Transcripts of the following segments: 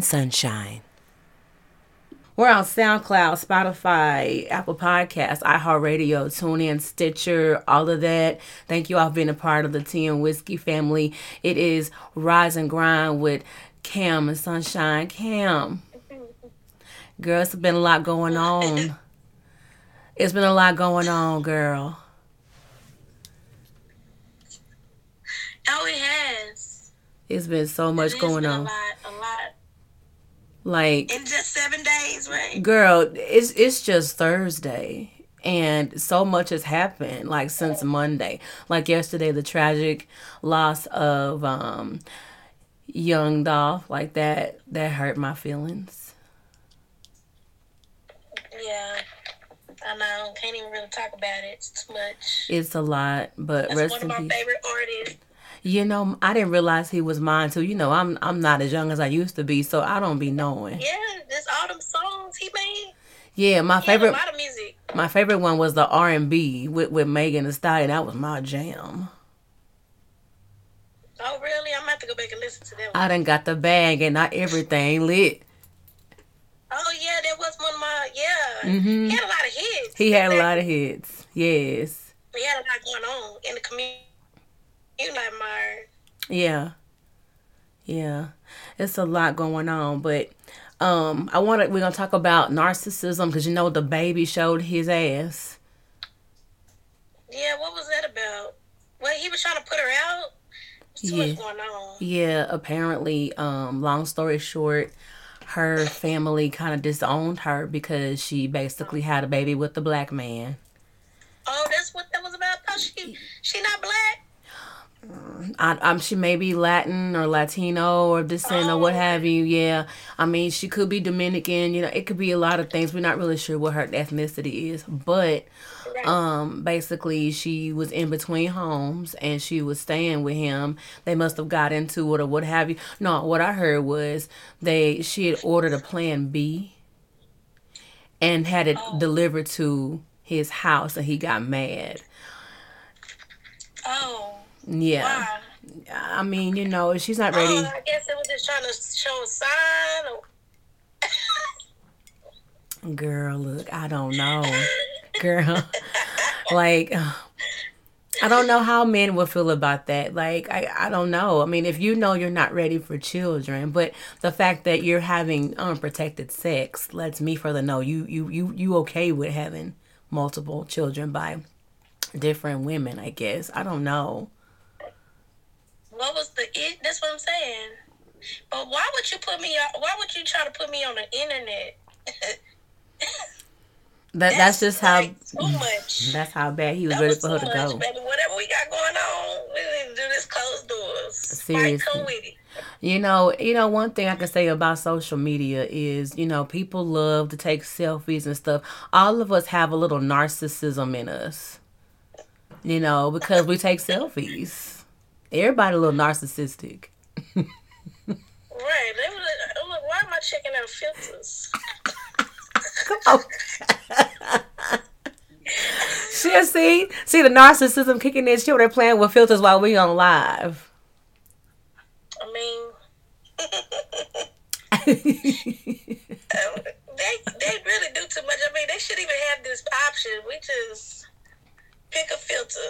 And Sunshine. We're on SoundCloud, Spotify, Apple Podcasts, iHeartRadio, TuneIn, Stitcher, all of that. Thank you all for being a part of the Tea and Whiskey family. It is Rise and Grind with Cam and Sunshine. Cam, girl, it's been a lot going on. It's been a lot going on, girl. Oh, it has. It's been so much It going been on. A lot, a lot. Like, In just seven days, right? girl it's it's just thursday and so much has happened like since monday like yesterday the tragic loss of um young dolph like that that hurt my feelings Yeah. I know. Can't even really talk about it. It's too much. it's a lot but That's rest one of my peace favorite artists. You know i didn't realize he was mine too you know i'm i'm not as young as i used to be so i don't be knowing Yeah, just all them songs he made. yeah my He favorite lot of music. my favorite one was the r&b with with megan Thee Stallion. that was my jam Oh, really? I'm gonna have to go back and listen to that one. i done got the bag and not everything lit oh, yeah, that was one of my, yeah. Mhm. He had a lot of hits. He had a lot of hits. Yes. He had a lot going on in the community. You like. Yeah. Yeah. It's a lot going on, but um I want to we're going to talk about narcissism cuz you know DaBaby showed his ass. Yeah, what was that about? Well, he was trying to put her out. There's Yeah. much going on. Yeah, apparently um long story short, her family kind of disowned her because she basically had a baby with the black man. Oh, that's what that was about. She she not black. I, I'm she may be Latin or Latino or descent or what Oh. have you. Yeah, I mean she could be Dominican. You know, it could be a lot of things. We're not really sure what her ethnicity is, but Right. um, basically she was in between homes and she was staying with him. They must have got into it or what have you. No, what I heard was they she had ordered a Plan B and had it delivered to his house, and he got mad. oh, Yeah. wow. I mean, you know, she's not ready. Oh, I guess it was just trying to show a sign. Or... Girl, look, I don't know. Girl, like, I don't know how men would feel about that. Like, I, I don't know. I mean, if you know you're not ready for children, but the fact that you're having unprotected sex lets me further know you, you, you, you okay with having multiple children by different women, I guess. I don't know. What was the it? That's what I'm saying. But why would you put me? on Why would you try to put me on the internet? That, that's, just how, too much. that's how bad he was That ready was for her to much, go. baby. Whatever we got going on, we need to do this closed doors. Seriously. Fight come with it. You know, you know, one thing I can say about social media is, you know, people love to take selfies and stuff. All of us have a little narcissism in us. You know, because we take selfies. Everybody a little narcissistic. Right. They I'm like, why am I checking out filters? Come on. See, see, see the narcissism kicking in. She over there playing with filters while we on live. I mean, they they really do too much. I mean, they should even have this option. We just pick a filter.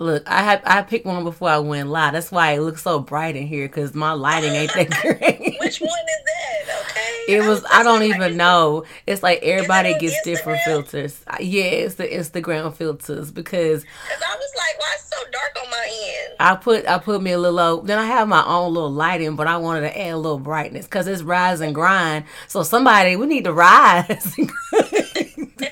Look, I had I picked one before I went live. That's why it looks so bright in here because my lighting ain't that great. Which one is that? Okay. It I was. just I don't even know. It's like everybody gets different filters. Yeah, it's the Instagram filters because Cause I was like, why it's so dark on my end? I put I put me a little low. Then I have my own little lighting, but I wanted to add a little brightness because it's rise and grind. So somebody, we need to rise.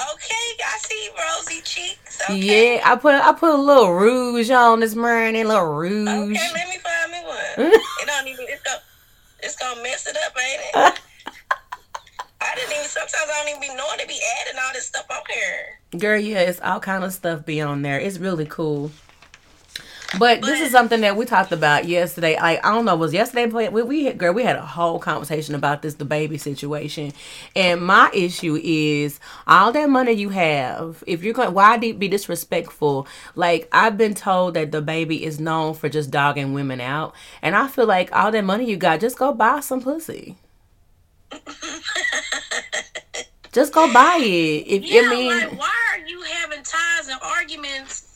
Okay, I see rosy cheeks. Okay. Yeah, I put I put a little rouge on this morning, a little rouge. Okay, let me find me one. it don't even. It's gonna. It's gonna mess it up, ain't it? I didn't even. Sometimes I don't even be knowing to be adding all this stuff on here. Girl, yeah, it's all kind of stuff be on there. It's really cool. But this is something that we talked about yesterday. Like I don't know, was yesterday we we had, girl we had a whole conversation about this DaBaby situation, and my issue is all that money you have. If you're going, why be disrespectful? Like I've been told that DaBaby is known for just dogging women out, and I feel like all that money you got, just go buy some pussy. just go buy it. If Yeah, I mean, like why are you having ties and arguments?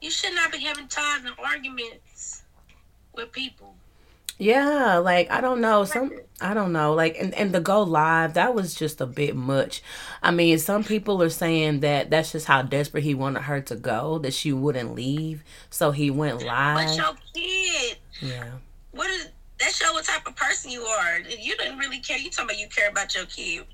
You should not be having ties and arguments with people. Yeah, like I don't know, some I don't know, like and and the go live that was just a bit much. I mean, some people are saying that that's just how desperate he wanted her to go that she wouldn't leave, so he went live. But your kid, Yeah, what is that? Show what type of person you are. You didn't really care. You talking about you care about your kid.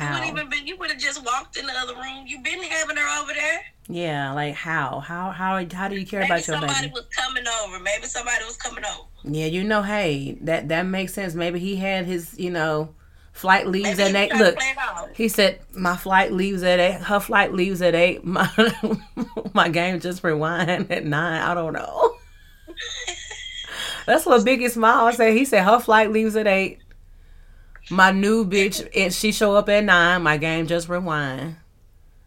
You wouldn't even been. You would have just walked in the other room. You've been having her over there. Yeah, like how? How how how do you care Maybe about your somebody baby? was coming over. Maybe somebody was coming over. Yeah, you know, hey, that that makes sense. Maybe he had his, you know, flight leaves Maybe at eight. Look, play it off. He said, "My flight leaves at eight. Her flight leaves at eight. My my game just rewind at nine. I don't know." That's what Biggie Smalls said. He said her flight leaves at eight. My new bitch, and she show up at nine. My game just rewind.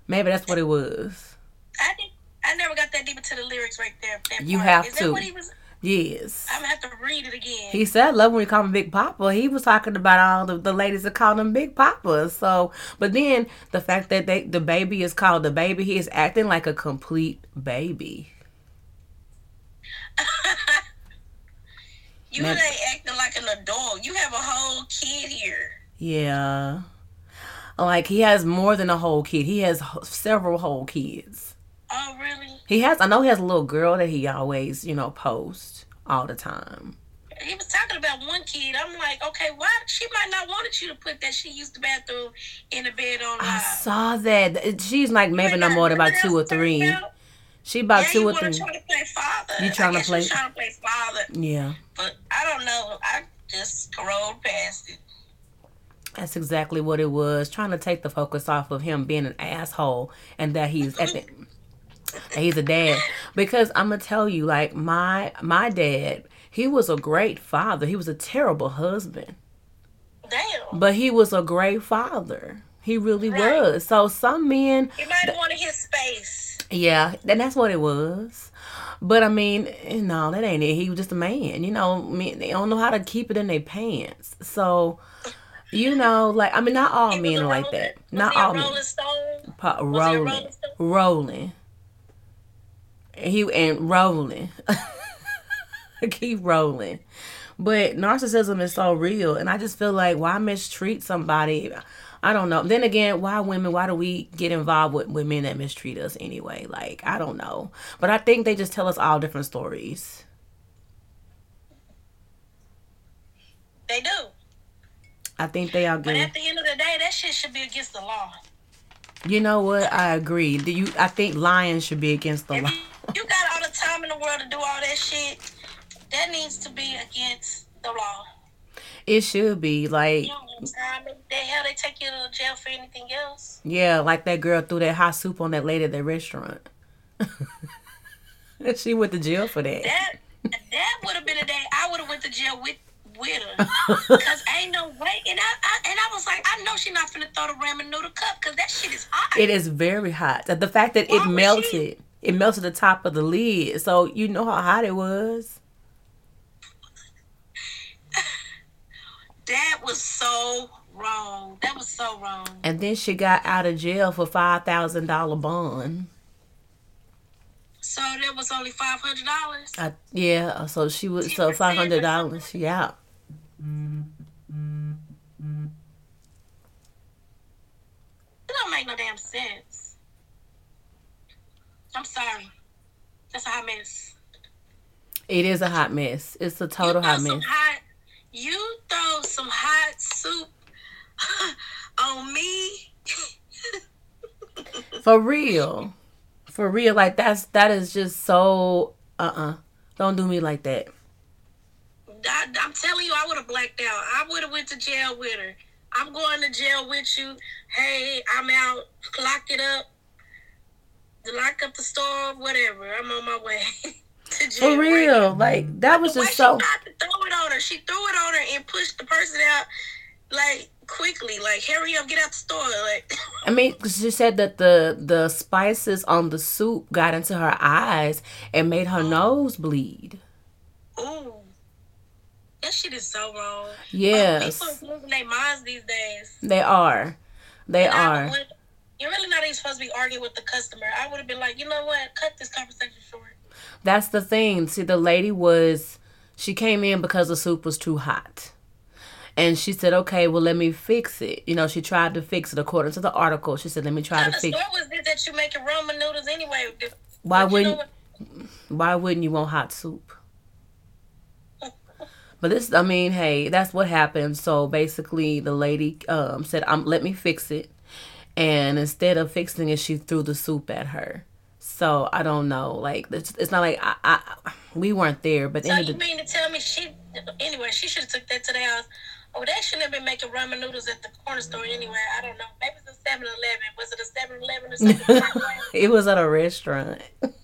Maybe that's what it was. I did. I never got that deep into the lyrics right there. You part. have Is to. That what he was, Yes. I'm gonna have to read it again. He said, I love when you call him Big Papa. He was talking about all the, the ladies that call him Big Papa. So, but then the fact that they DaBaby is called DaBaby, he is acting like a complete baby. you Man. ain't acting like an adult. You have a whole kid here. Yeah. Like he has more than a whole kid. He has several whole kids. Oh, really? He has. I know he has a little girl that he always, you know, posts all the time. He was talking about one kid. I'm like, okay, why? She might not wanted you to put that she used the bathroom in the bed on I saw that. She's like maybe no more than about two or three. She about yeah, two or three. try to play father. You I guess play- trying to play father, Yeah. but I don't know. I just rolled past it. That's exactly what it was. Trying to take the focus off of him being an asshole and that he's at the, that he's a dad. Because I'm gonna tell you, like my my dad, he was a great father. He was a terrible husband, Damn. but he was a great father. He really Right. was. So some men, He might have wanted his space. Yeah, and that's what it was. But I mean, eh, no, that ain't it. He was just a man. You know, men they don't know how to keep it in their pants. So, you know, like I mean, not all men are like that. was Not all men. Rolling Stone. Pa- Was he a rolling, Rolling Stone? rolling. He and rolling. Keep rolling. But narcissism is so real, and I just feel like why mistreat somebody? I don't know. Then again, why women? Why do we get involved with women that mistreat us anyway? Like I don't know, but I think they just tell us all different stories. They do. I think they all But get. at the end of the day, that shit should be against the law. You know what? I agree. Do you? I think lying should be against the If law. you got all the time in the world to do all that shit, that needs to be against the law. It should be like You don't have time. The hell they take you to jail for anything else? Yeah, like that girl threw that hot soup on that lady at the restaurant. she went to jail for that. That that would have been a day I would have went to jail with with her. Cause ain't no way. And I, I and I was like, I know she not finna throw the ramen noodle cup because that shit is hot. It is very hot. The fact that Why it melted, she- it melted the top of the lid, so you know how hot it was. That was so wrong. That was so wrong. And then she got out of jail for five thousand dollar bond. So that was only five hundred dollars. Yeah, so she was so five hundred dollars. She out. It don't make no damn sense. I'm sorry. That's a hot mess. It is a hot mess. It's a total hot mess. hot. You throw some hot soup on me. For real. For real. Like that's that is just so uh uh-uh. uh. do not do me like that. I, I'm telling you, I would have blacked out. I would have went to jail with her. I'm going to jail with you. Hey, I'm out. Lock it up. Lock up the store, whatever. I'm on my way to jail. For real. Like that was just so She throw it on her. She threw it on her and pushed the person out like quickly. Like hurry up, get out the store. Like I mean, she said that the the spices on the soup got into her eyes and made her oh. nose bleed. ooh. That shit is so wrong. Yes. People are losing their minds these days. They are. They And are. would- You're really not even supposed to be arguing with the customer. I would have been like, you know what? Cut this conversation short. That's the thing. See, the lady was, she came in because the soup was too hot. And she said, okay, well, let me fix it. You know, she tried to fix it according to the article. She said, let me try to fix store was this that you making ramen noodles anyway? Why But you know wouldn't, what? why wouldn't you want hot soup? But this, I mean, hey, that's what happened. So basically, the lady um, said, um, let me fix it. And instead of fixing it, she threw the soup at her. So I don't know. Like, it's, it's not like I, I, we weren't there, but So you the mean to tell me she? Anyway, she should have took that to the house. Oh, they shouldn't have been making ramen noodles at the corner store anyway. I don't know. Maybe it's a 7-Eleven. Was it a 7-Eleven or something? it was at a restaurant.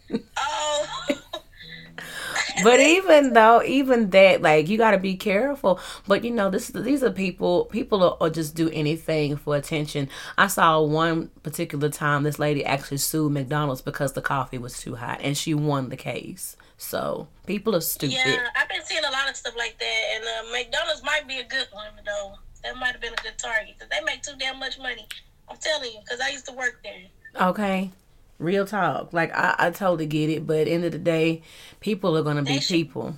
but even though even that like you got to be careful but you know this these are people people will just do anything for attention i saw one particular time this lady actually sued mcdonald's because the coffee was too hot and she won the case so people are stupid Yeah, I've been seeing a lot of stuff like that, and uh, McDonald's might be a good one though. That might have been a good target because they make too damn much money. I'm telling you, because I used to work there. okay real talk like i, I totally get it but end of the day people are gonna be people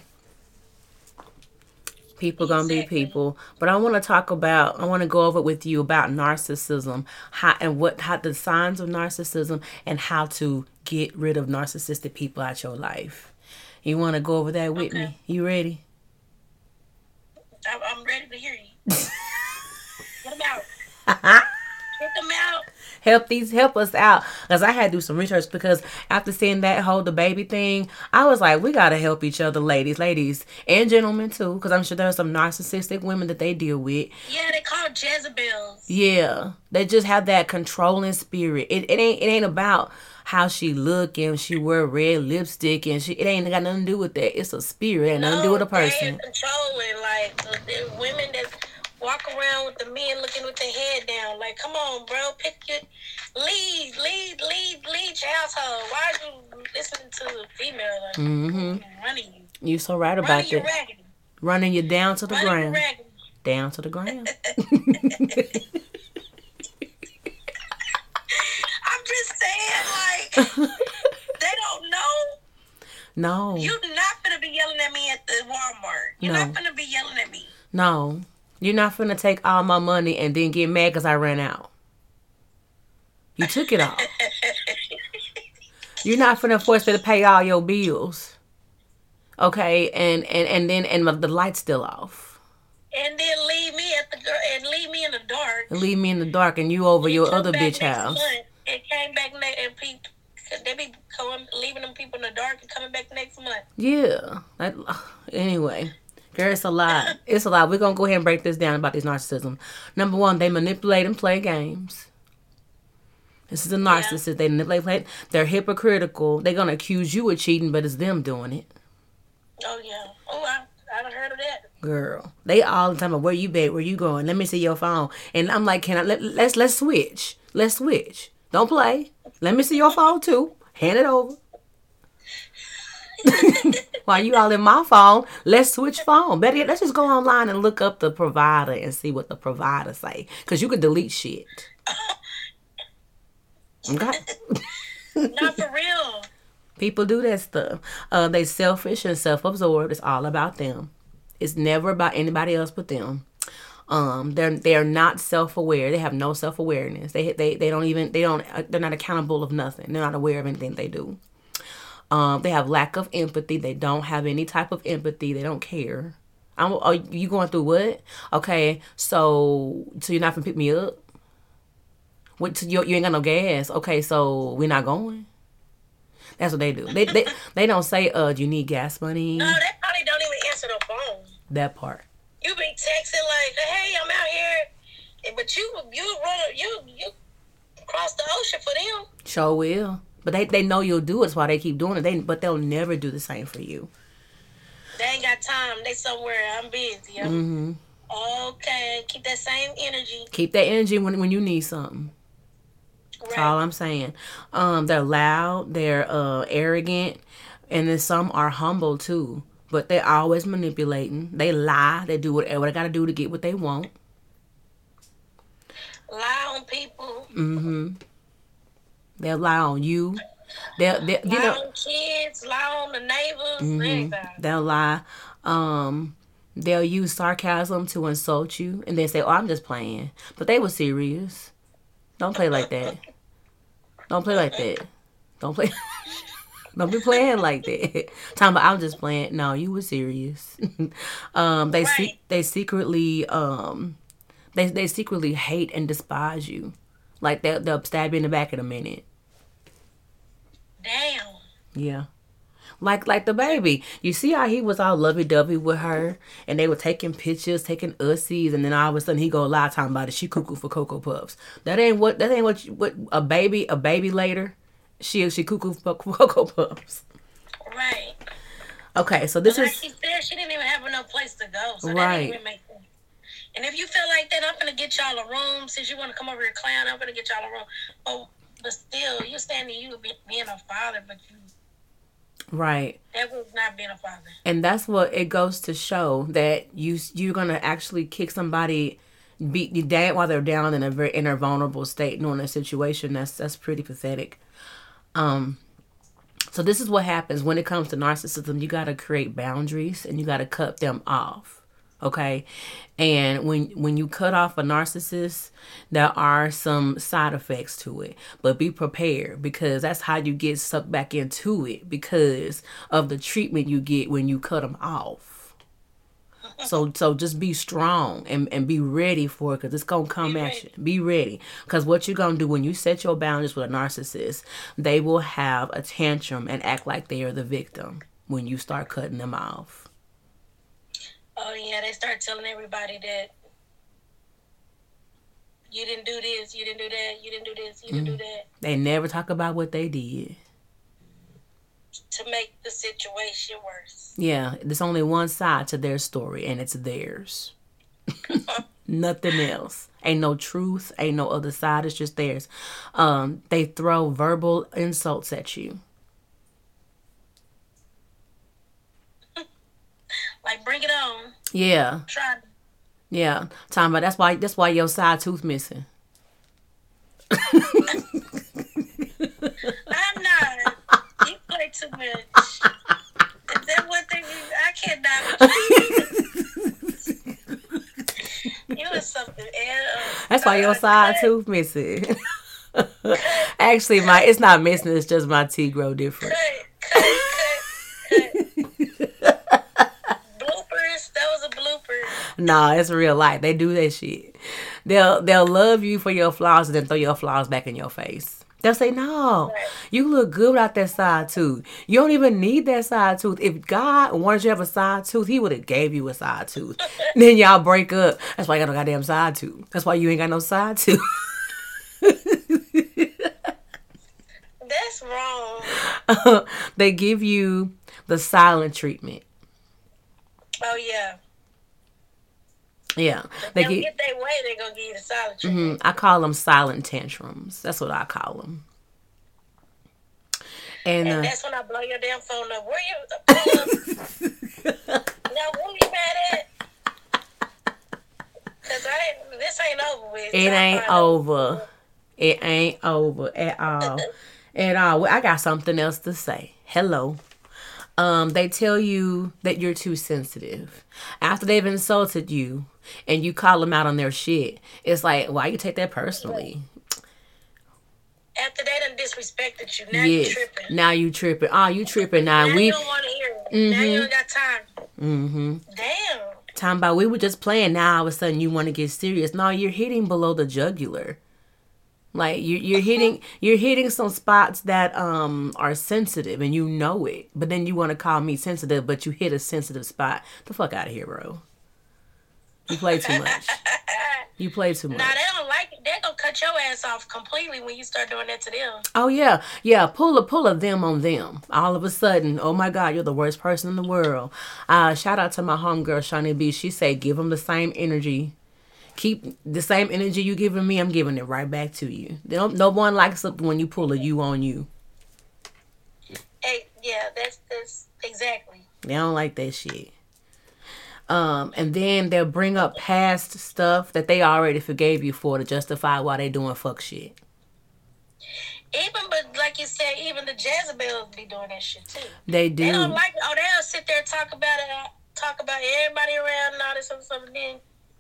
people gonna be people but i want to talk about i want to go over with you about narcissism how and what how the signs of narcissism and how to get rid of narcissistic people out your life you want to go over that with Okay. me you ready I'm ready to hear you. Get them out. Get them out. Help these help us out. Because i had to do some research because after seeing that whole DaBaby thing i was like we gotta help each other ladies ladies and gentlemen too because i'm sure there's some narcissistic women that they deal with. Yeah, they call Jezebels. yeah they just have that controlling spirit. It, it ain't it ain't about how she look and she wear red lipstick and she it ain't got nothing to do with that. It's a spirit ain't nothing to do with a person. controlling like the, the women that walk around with the men looking with their head down. Like, come on, bro, pick your lead, lead, lead, lead your household. Why are you listening to a female? Like, hmm running you, you so right about running that running you down to the running ground down to the ground I'm just saying, like, they don't know. no You're not gonna be yelling at me at the Walmart. You're No. not gonna be yelling at me. No, you're not finna take all my money and then get mad because I ran out. You took it all. you're not finna force me to pay all your bills. Okay, and and and then and the lights still off. and then leave me at the and leave me in the dark. And leave me in the dark and you over your other back bitch next house. month And came back next and people, they be going, leaving them people in the dark and coming back next month. Yeah. That, anyway, it's a lot. It's a lot. We're gonna go ahead and break this down about these narcissism. Number one, they manipulate and play games. This is a narcissist. They manipulate. They're hypocritical. They're gonna accuse you of cheating, but it's them doing it. Oh yeah. Oh, I I done heard of that. Girl, they all the time. Where you been? Where you going? Let me see your phone. And I'm like, can I? Let, let's let's switch. Let's switch. Don't play. Let me see your phone too. Hand it over. While you all in my phone, let's switch phone. Better yet, let's just go online and look up the provider and see what the provider say. Cause you can delete shit. Okay. Not for real. People do that stuff. Uh, they selfish and self-absorbed. It's all about them. It's never about anybody else but them. Um, they're they're not self-aware. They have no self-awareness. They they they don't even they don't they're not accountable of nothing. They're not aware of anything they do. Um, they have lack of empathy. They don't have any type of empathy. They don't care. I'm, are you going through what? Okay, so so you're not gonna pick me up. What? So you, you ain't got no gas. Okay, so we're not going. That's what they do. They they, they don't say, "Uh, do you need gas money?" No, they probably don't even answer the phone. That part. You be texting like, "Hey, I'm out here," but you you run you you cross the ocean for them. Sure will. But they, they know you'll do it. That's why they keep doing it. They but they'll never do the same for you. They ain't got time. They somewhere. I'm busy. I'm, hmm Okay, keep that same energy. Keep that energy when when you need something. That's all I'm saying. Um, they're loud, they're uh arrogant, and then some are humble too. But they're always manipulating. They lie. They do whatever they gotta do to get what they want. Lie on people. Mm hmm They'll lie on you. They'll, they you Lie know on kids. Lie on the neighbors. Mhm. They'll lie. Um, they'll use sarcasm to insult you, and they say, "Oh, I'm just playing," but they were serious. Don't play like that. Don't play like that. Don't play. Don't be playing like that. Talking about I'm just playing. No, you were serious. um, they se- they secretly um, they they secretly hate and despise you. Like they'll they'll stab you in the back in a minute. Damn. Yeah. Like like DaBaby. You see how he was all lovey dovey with her and they were taking pictures, taking ussies, and then all of a sudden he go lie talking about it. She cuckoo for Cocoa Puffs. That ain't what that ain't what you, what a baby a baby later. She she cuckoo for Cocoa Puffs. Right. Okay, so this like is she said, she didn't even have enough place to go. So that Right. didn't even make sense. And if you feel like that, I'm gonna get y'all a room. Since you want to come over here, clown, I'm gonna get y'all a room. Oh, but still, you're standing you being a father, but you right. that was not being a father. And that's what it goes to show that you you're gonna actually kick somebody, beat you down while they're down in a very in a vulnerable state, knowing a situation that's that's pretty pathetic. Um, so this is what happens when it comes to narcissism. You got to create boundaries and you got to cut them off. Okay, and when when you cut off a narcissist, there are some side effects to it. But be prepared because that's how you get sucked back into it because of the treatment you get when you cut them off. So so just be strong and, and be ready for it because it's gonna come Be at ready. you. Be ready because what you're gonna do when you set your boundaries with a narcissist, they will have a tantrum and act like they are the victim when you start cutting them off. Oh yeah, they start telling everybody that you didn't do this, you didn't do that, you didn't do this, you didn't do that They never talk about what they did. to make the situation worse. Yeah, there's only one side to their story, and it's theirs. Nothing else. Ain't no truth. Ain't no other side. It's just theirs. Um, they throw verbal insults at you. Like bring it on. Yeah, Try. yeah. Talking about that's why that's why your side tooth missing. I'm not. You play too much. Is that what they? I cannot. with You You is something else. That's why your uh, side tooth missing. Actually, my it's not missing. It's just my teeth grow different. Cut, cut, cut, cut. Bloopers. That was a blooper. Nah, it's real life. They do that shit. They'll they'll love you for your flaws and then throw your flaws back in your face. They'll say, "No, you look good without that side tooth. You don't even need that side tooth. If God wanted you to have a side tooth, He would have gave you a side tooth. then y'all break up. That's why you got no goddamn side tooth. That's why you ain't got no side tooth. That's wrong. they give you the silent treatment. Oh yeah. Yeah, they They'll get. get their way. They gonna give you the treatment. Mhm. I call them silent tantrums. That's what I call them. And, And uh, that's when I blow your damn phone up. Where you? Uh, now, where you mad at? Cause I ain't, this ain't over with. it ain't over. It ain't over at all. at all. Well, I got something else to say. Hello. Um, they tell you that you're too sensitive. After they've insulted you and you call them out on their shit, it's like, why you take that personally? After they done disrespected you, now you tripping. Now you tripping. Oh, you tripping now. Now we you don't want to hear it. Now you ain't got time. mm-hmm. Damn. Time about we were just playing. Now all of a sudden you want to get serious. No, you're hitting below the jugular. Like you're you're hitting, you're hitting some spots that um are sensitive, and you know it. But then you want to call me sensitive, but you hit a sensitive spot. The fuck out of here, bro. You play too much. You play too much. Now they don't like it. They're gonna cut your ass off completely when you start doing that to them. Oh yeah, yeah. Pull a pull a them on them. All of a sudden, oh my God, you're the worst person in the world. Uh, shout out to my homegirl Shawnee B. She said, give them the same energy. Keep the same energy you giving me. I'm giving it right back to you. They don't, no one likes it when you pull a you on you. Hey, yeah, that's that's exactly. They don't like that shit. Um, and then they'll bring up past stuff that they already forgave you for to justify why they doing fuck shit. Even but like you said, even the Jezebels be doing that shit too. They do. They don't like it. Oh, they'll sit there and talk about it, talk about everybody around and all this other stuff. And then,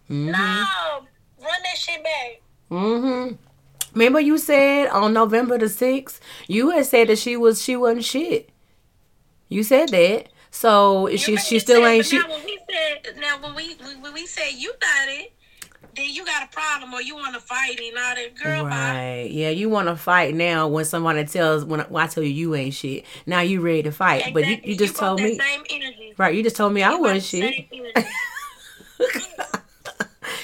Mhm. no, run that shit back. Mm-hmm. Remember you said on November the sixth, you had said that she was she wasn't shit. You said that. So You she she still ain't she. Now when we said, now when we when we said you got it, then you got a problem or you want to fight and all that. Girl, bye. Right. Yeah, you want to fight now when somebody tells when, I- when I tell you you ain't shit. Now you ready to fight, but you, you just want told me Same right. You just told me I You want wasn't shit.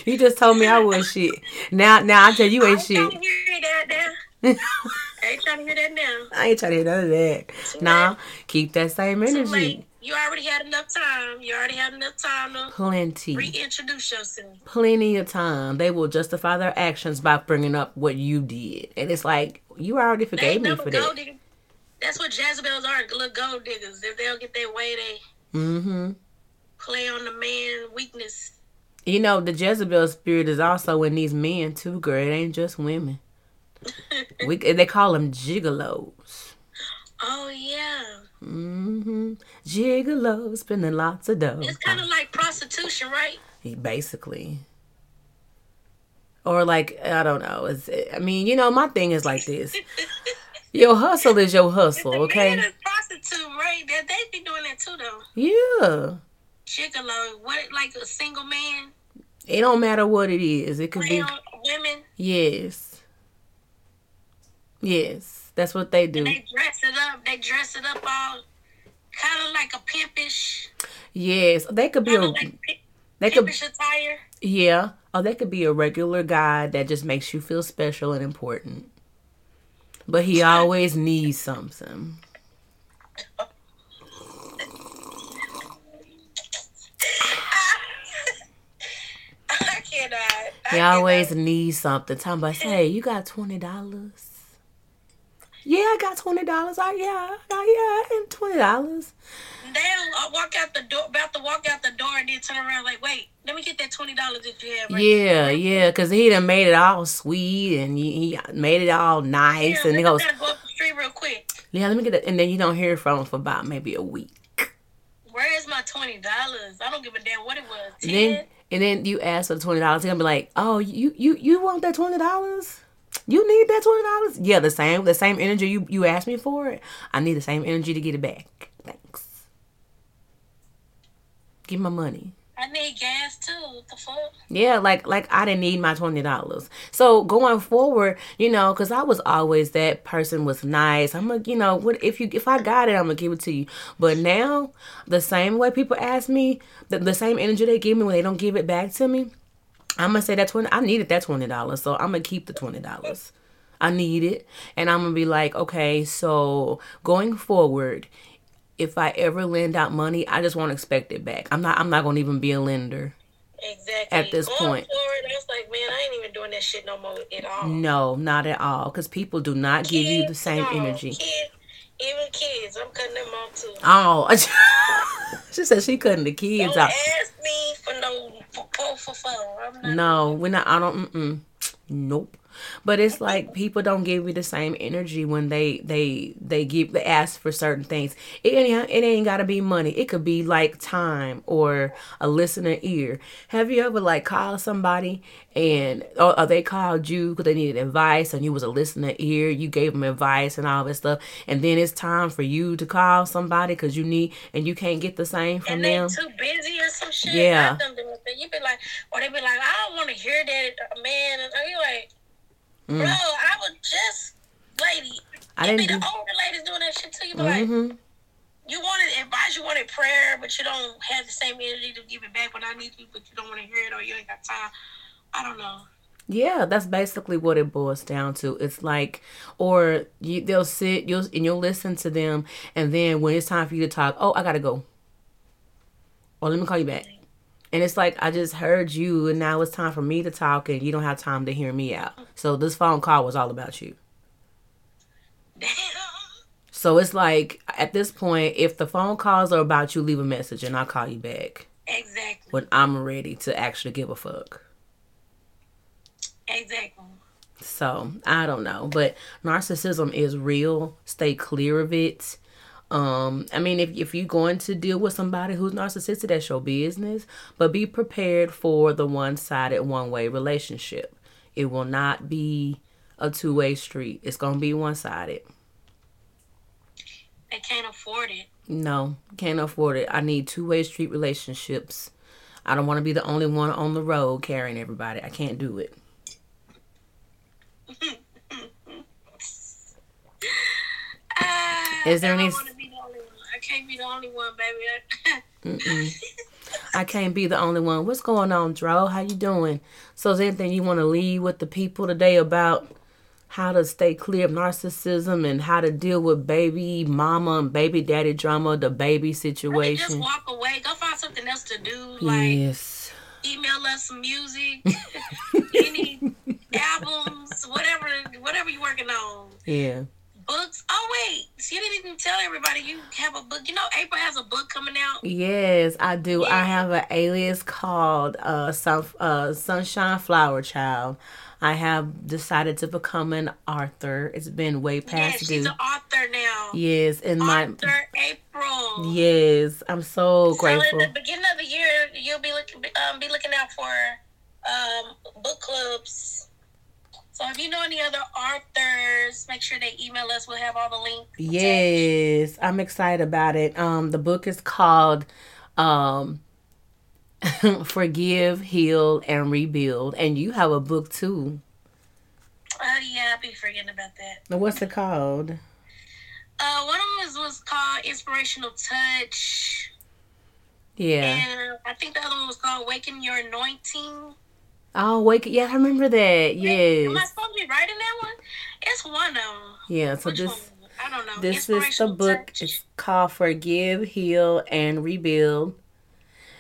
You just told me I was shit. Now now I tell you I ain't shit. trying to hear that now. I ain't trying to hear that now. I ain't trying to hear none of that. Nah, keep that same energy. You already had enough time. You already had enough time to Plenty. reintroduce yourself. plenty of time. They will justify their actions by bringing up what you did, and it's like you already forgave me for that. That's what Jezebels are, little gold diggers. If they don't get their way, they Mm-hmm. play on the man weakness. You know the Jezebel spirit is also in these men too, girl. It ain't just women. We they call them gigolos. Oh yeah, Mm-hmm. Gigolos spending lots of dough. it's kind of like prostitution, right? He basically. Or like I don't know. It's, I mean, you know, my thing is like this. Your hustle is your hustle, okay? prostitute, right? They, they be doing that too, though. Yeah. Gigolo, what like a single man It don't matter what it is. It could be women? yes. Yes. That's what they do. They dress it up. They dress it up all kind of like a pimpish, Yes. They could be a like they could pimpish attire. yeah. Or they could be a regular guy that just makes you feel special and important. But he always needs something. I cannot. I He always needs something. Talking about, hey, you got twenty dollars? Yeah, I got twenty dollars. I yeah, I yeah, and twenty dollars. They'll uh, walk out the door, about to walk out the door, and then turn around like, wait, let me get that twenty dollars that you have. Right Yeah, yeah, cause he done made it all sweet and he, he made it all nice, Yeah, and he goes, go up the street real quick. yeah, let me get it, and then you don't hear from him for about maybe a week. Where is my twenty dollars? I don't give a damn what it was. Then and then you ask for the twenty dollars, he gonna be like, oh, you you you want that twenty dollars? You need that twenty dollars? Yeah, the same the same energy you you asked me for it. I need the same energy to get it back. Thanks. Give my money. I need gas too. What the fuck? Yeah, like like I didn't need my twenty dollars. So going forward, you know, because I was always that person was nice. I'm like, you know, what if you if I got it, I'm gonna give it to you. But now, the same way people ask me, the, the same energy they give me when they don't give it back to me, I'm gonna say that twenty. I needed that twenty dollars, so I'm gonna keep the twenty dollars. I need it, and I'm gonna be like, okay, so going forward, if I ever lend out money, I just won't expect it back. I'm not. I'm not gonna even be a lender. Exactly. At this Going point. forward, I was like, man, I ain't even doing that shit no more at all. No, not at all. Because people do not give you the same no. energy. Kids, even kids, I'm cutting them off too. Oh, she said she cutting the kids Don't out. ask for not. No, we're not. I don't. Mm-mm. Nope. But it's like people don't give you the same energy when they they they give they ask for certain things. It ain't it ain't gotta be money. It could be like time or a listener ear. Have you ever like called somebody and or, or they called you because they needed advice and you was a listener ear? You gave them advice and all this stuff, and then it's time for you to call somebody because you need and you can't get the same from and they them. too busy or some shit. Yeah. I've done them with that. You be like, or they be like, I don't want to hear that, uh, man. And you like, Mm. bro, I was just, lady. I didn't the do. older ladies doing that shit too. You be like, hmm you wanted advice, you wanted prayer, but you don't have the same energy to give it back when I need you, but you don't want to hear it or you ain't got time. I don't know. Yeah, that's basically what it boils down to. It's like, or you they'll sit, you'll and you'll listen to them, and then when it's time for you to talk, oh, I gotta go, or let me call you back. And it's like I just heard you, and now it's time for me to talk, and you don't have time to hear me out. So this phone call was all about you. Damn. So it's like at this point, if the phone calls are about you, leave a message, and I'll call you back Exactly. when I'm ready to actually give a fuck. Exactly. So I don't know, but narcissism is real. Stay clear of it. Um, I mean, if if you're going to deal with somebody who's narcissistic, that's your business. But be prepared for the one-sided, one-way relationship. It will not be a two-way street. It's gonna be one-sided. They can't afford it. No, can't afford it. I need two-way street relationships. I don't want to be the only one on the road carrying everybody. I can't do it. Uh, there I any- can't be the only one, baby. I can't be the only one. What's going on, Dro? How you doing? So is there anything you want to leave with the people today about how to stay clear of narcissism and how to deal with baby mama and baby daddy drama, the baby Really just walk away. Go find something else to do. Like Yes. email us some music, any albums, whatever, whatever you're working on. Yeah. Books. Oh wait, you didn't even tell everybody you have a book. You know, April has a book coming out. Yes, I do. I have an alias called uh, Sun, uh Sunshine Flower Child. I have decided to become an author. It's been way Yeah, past she's due. an author now. Yes, and my Author April. yes, I'm so So grateful. at the beginning of the year, you'll be looking um, be looking out for um, book clubs. So if you know any other authors, make sure they email us. We'll have all the links. Yes, I'm excited about it. Um, the book is called um, "Forgive, Heal, and Rebuild," and you have a book too. Oh yeah, I be forgetting about that. What's it called? Uh, one of them is, was called Inspirational Touch, Yeah. and I think the other one was called Awaken Your Anointing. Oh, wake! Yeah, I remember that. Yeah. Am I supposed to be writing that one? It's one of them. Yeah. So Which this. one? I don't know. This is the book. Touch. It's called Forgive, Heal, and Rebuild.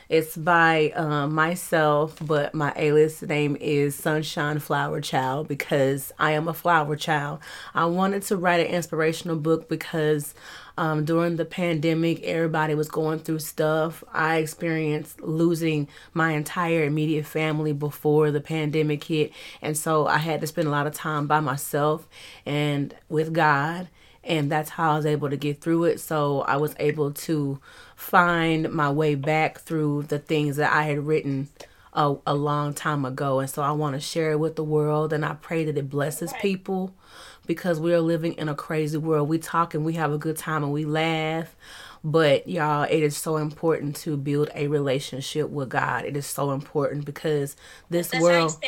It's by uh, myself, but my alias name is Sunshine Flower Child because I am a flower child. I wanted to write an inspirational book because um, during the pandemic, everybody was going through stuff. I experienced losing my entire immediate family before the pandemic hit. And so I had to spend a lot of time by myself and with God and that's how I was able to get through it. So I was able to find my way back through the things that I had written a, a long time ago. And so I want to share it with the world, and I pray that it blesses people because we are living in a crazy world. We talk and we have a good time and we laugh. But y'all, it is so important to build a relationship with God. It is so important because this That's world.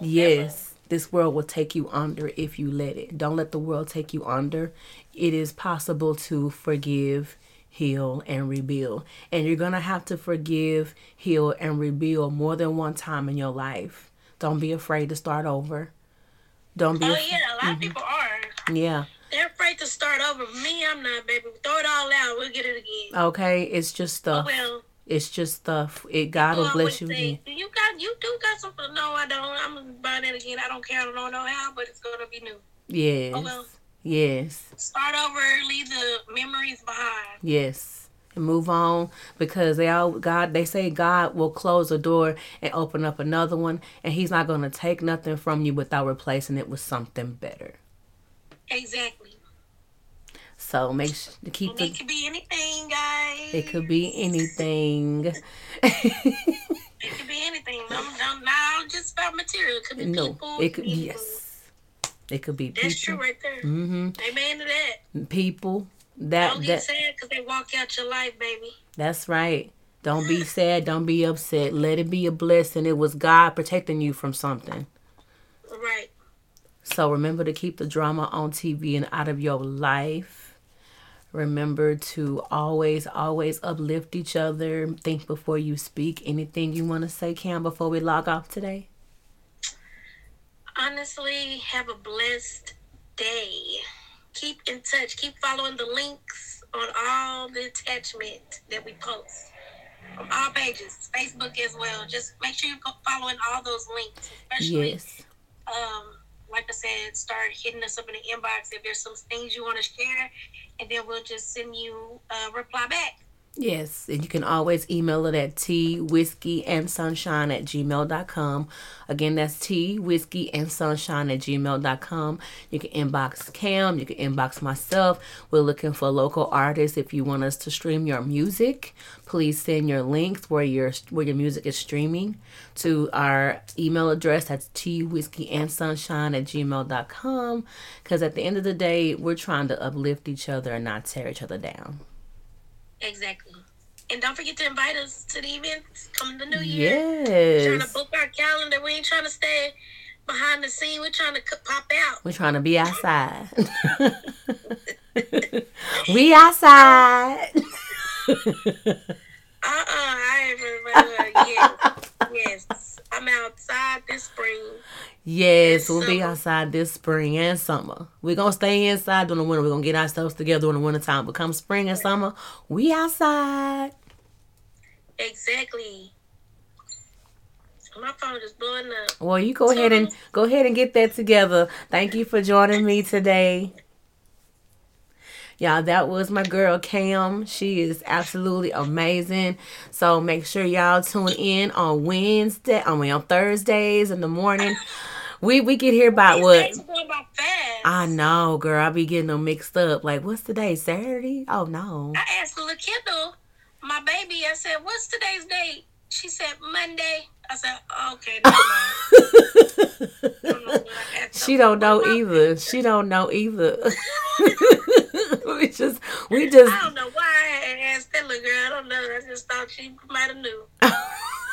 Yes, this world will take you under if you let it. Don't let the world take you under. It is possible to forgive, heal, and rebuild. And you're going to have to forgive, heal, and rebuild more than one time in your life. Don't be afraid to start over. Don't be Oh af- yeah, a lot of mm-hmm. people are. yeah. They're afraid to start over. Me, I'm not, baby. Throw it all out. We'll get it again. Okay, it's just Oh stuff. well. It's just stuff. It God will bless you always again. You got, you do got something. No, I don't. I'm gonna buy that again. I don't care. I don't know how, but it's gonna be new. Yes. Oh, well. Yes. Start over. Leave the memories behind. Yes. and move on because they all God they say God will close a door and open up another one and he's not going to take nothing from you without replacing it with something better. Exactly. So make sure to keep the it could be anything, guys. it could be anything. It could be anything. Don't, not all just about material. It could be no, people. it could be yes. It could be That's true right there. Mm-hmm. Amen to that. People that Don't that get sad because they walk out your life, baby. That's right. Don't be sad. Don't be upset. Let it be a blessing. It was God protecting you from something. Right. So remember to keep the drama on TV and out of your life. Remember to always, always uplift each other. Think before you speak. Anything you want to say, Cam, before we log off today? Honestly, have a blessed day. Keep in touch. Keep following the links on all the attachment that we post. On all pages, Facebook as well. Just make sure you're following all those links, especially Yes. um, like I said, start hitting us up in the inbox if there's some things you want to share, and then we'll just send you a reply back. Yes, and you can always email it at tea whiskey and sunshine at gmail.com. Again, that's tea whiskey and sunshine at gmail.com. You can inbox Cam, you can inbox myself. We're looking for local artists. If you want us to stream your music, please send your links where your where your music is streaming to our email address. That's tea whiskey and sunshine at gmail.com. Because at the end of the day, we're trying to uplift each other and not tear each other down. Exactly. And don't forget to invite us to the events coming the new year. Trying to book our calendar. We ain't trying to stay behind the scene. We're trying to pop out. We're trying to be outside. we outside. Uh-uh. I really, yes. yes. I'm outside this spring. Yes, we'll be outside this spring and summer. We're gonna stay inside during the winter. We're gonna get ourselves together during the winter time. But come spring and summer, we outside. Exactly. My phone is blowing up. Well, you go ahead and go ahead and get that together. Thank you for joining me today. Y'all, that was my girl Cam. She is absolutely amazing. So make sure y'all tune in on Wednesday. I mean on Thursdays in the morning. We we get here about what? days are going by fast. I know, girl. I be getting them mixed up. Like, what's today? Saturday? Oh no. I asked little Kendall, my baby, I said, what's today's date? She said, Monday. I said, okay, never mind. I don't know what I had to she don't know either. She don't know either. we just we just I don't know why I asked that little girl. I don't know. I just thought she might have knew.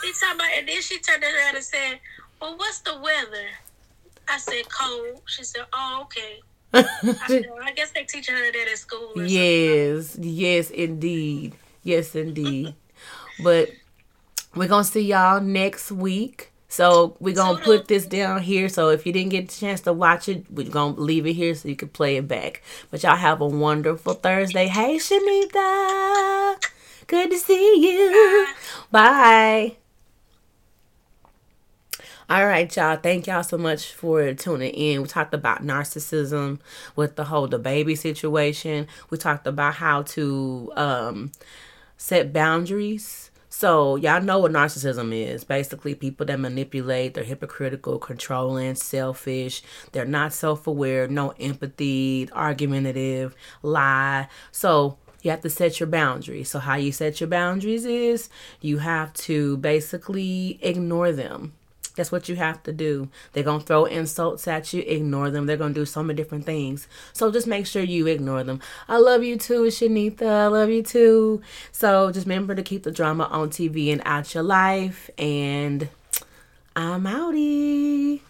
He talking about, and then she turned around and said, well, what's the weather? I said, cold. She said, oh, okay. I said, well, I guess they teaching her that at school. Or something. Yes, yes, indeed. Yes, indeed. But we're going to see y'all next week. So we're going to put this down here. So if you didn't get a chance to watch it, we're going to leave it here so you can play it back. But y'all have a wonderful Thursday. Hey, Shanita. Good to see you. Bye. All right, y'all. Thank y'all so much for tuning in. We talked about narcissism with the whole DaBaby situation. We talked about how to um, set boundaries. So y'all know what narcissism is. Basically, people that manipulate, they're hypocritical, controlling, selfish. They're not self-aware, no empathy, argumentative, lie. So you have to set your boundaries. So how you set your boundaries is you have to basically ignore them. That's what you have to do. They're going to throw insults at you. Ignore them. They're going to do so many different things. So just make sure you ignore them. I love you too, Shanita. I love you too. So just remember to keep the drama on TV and out your life. And I'm outie.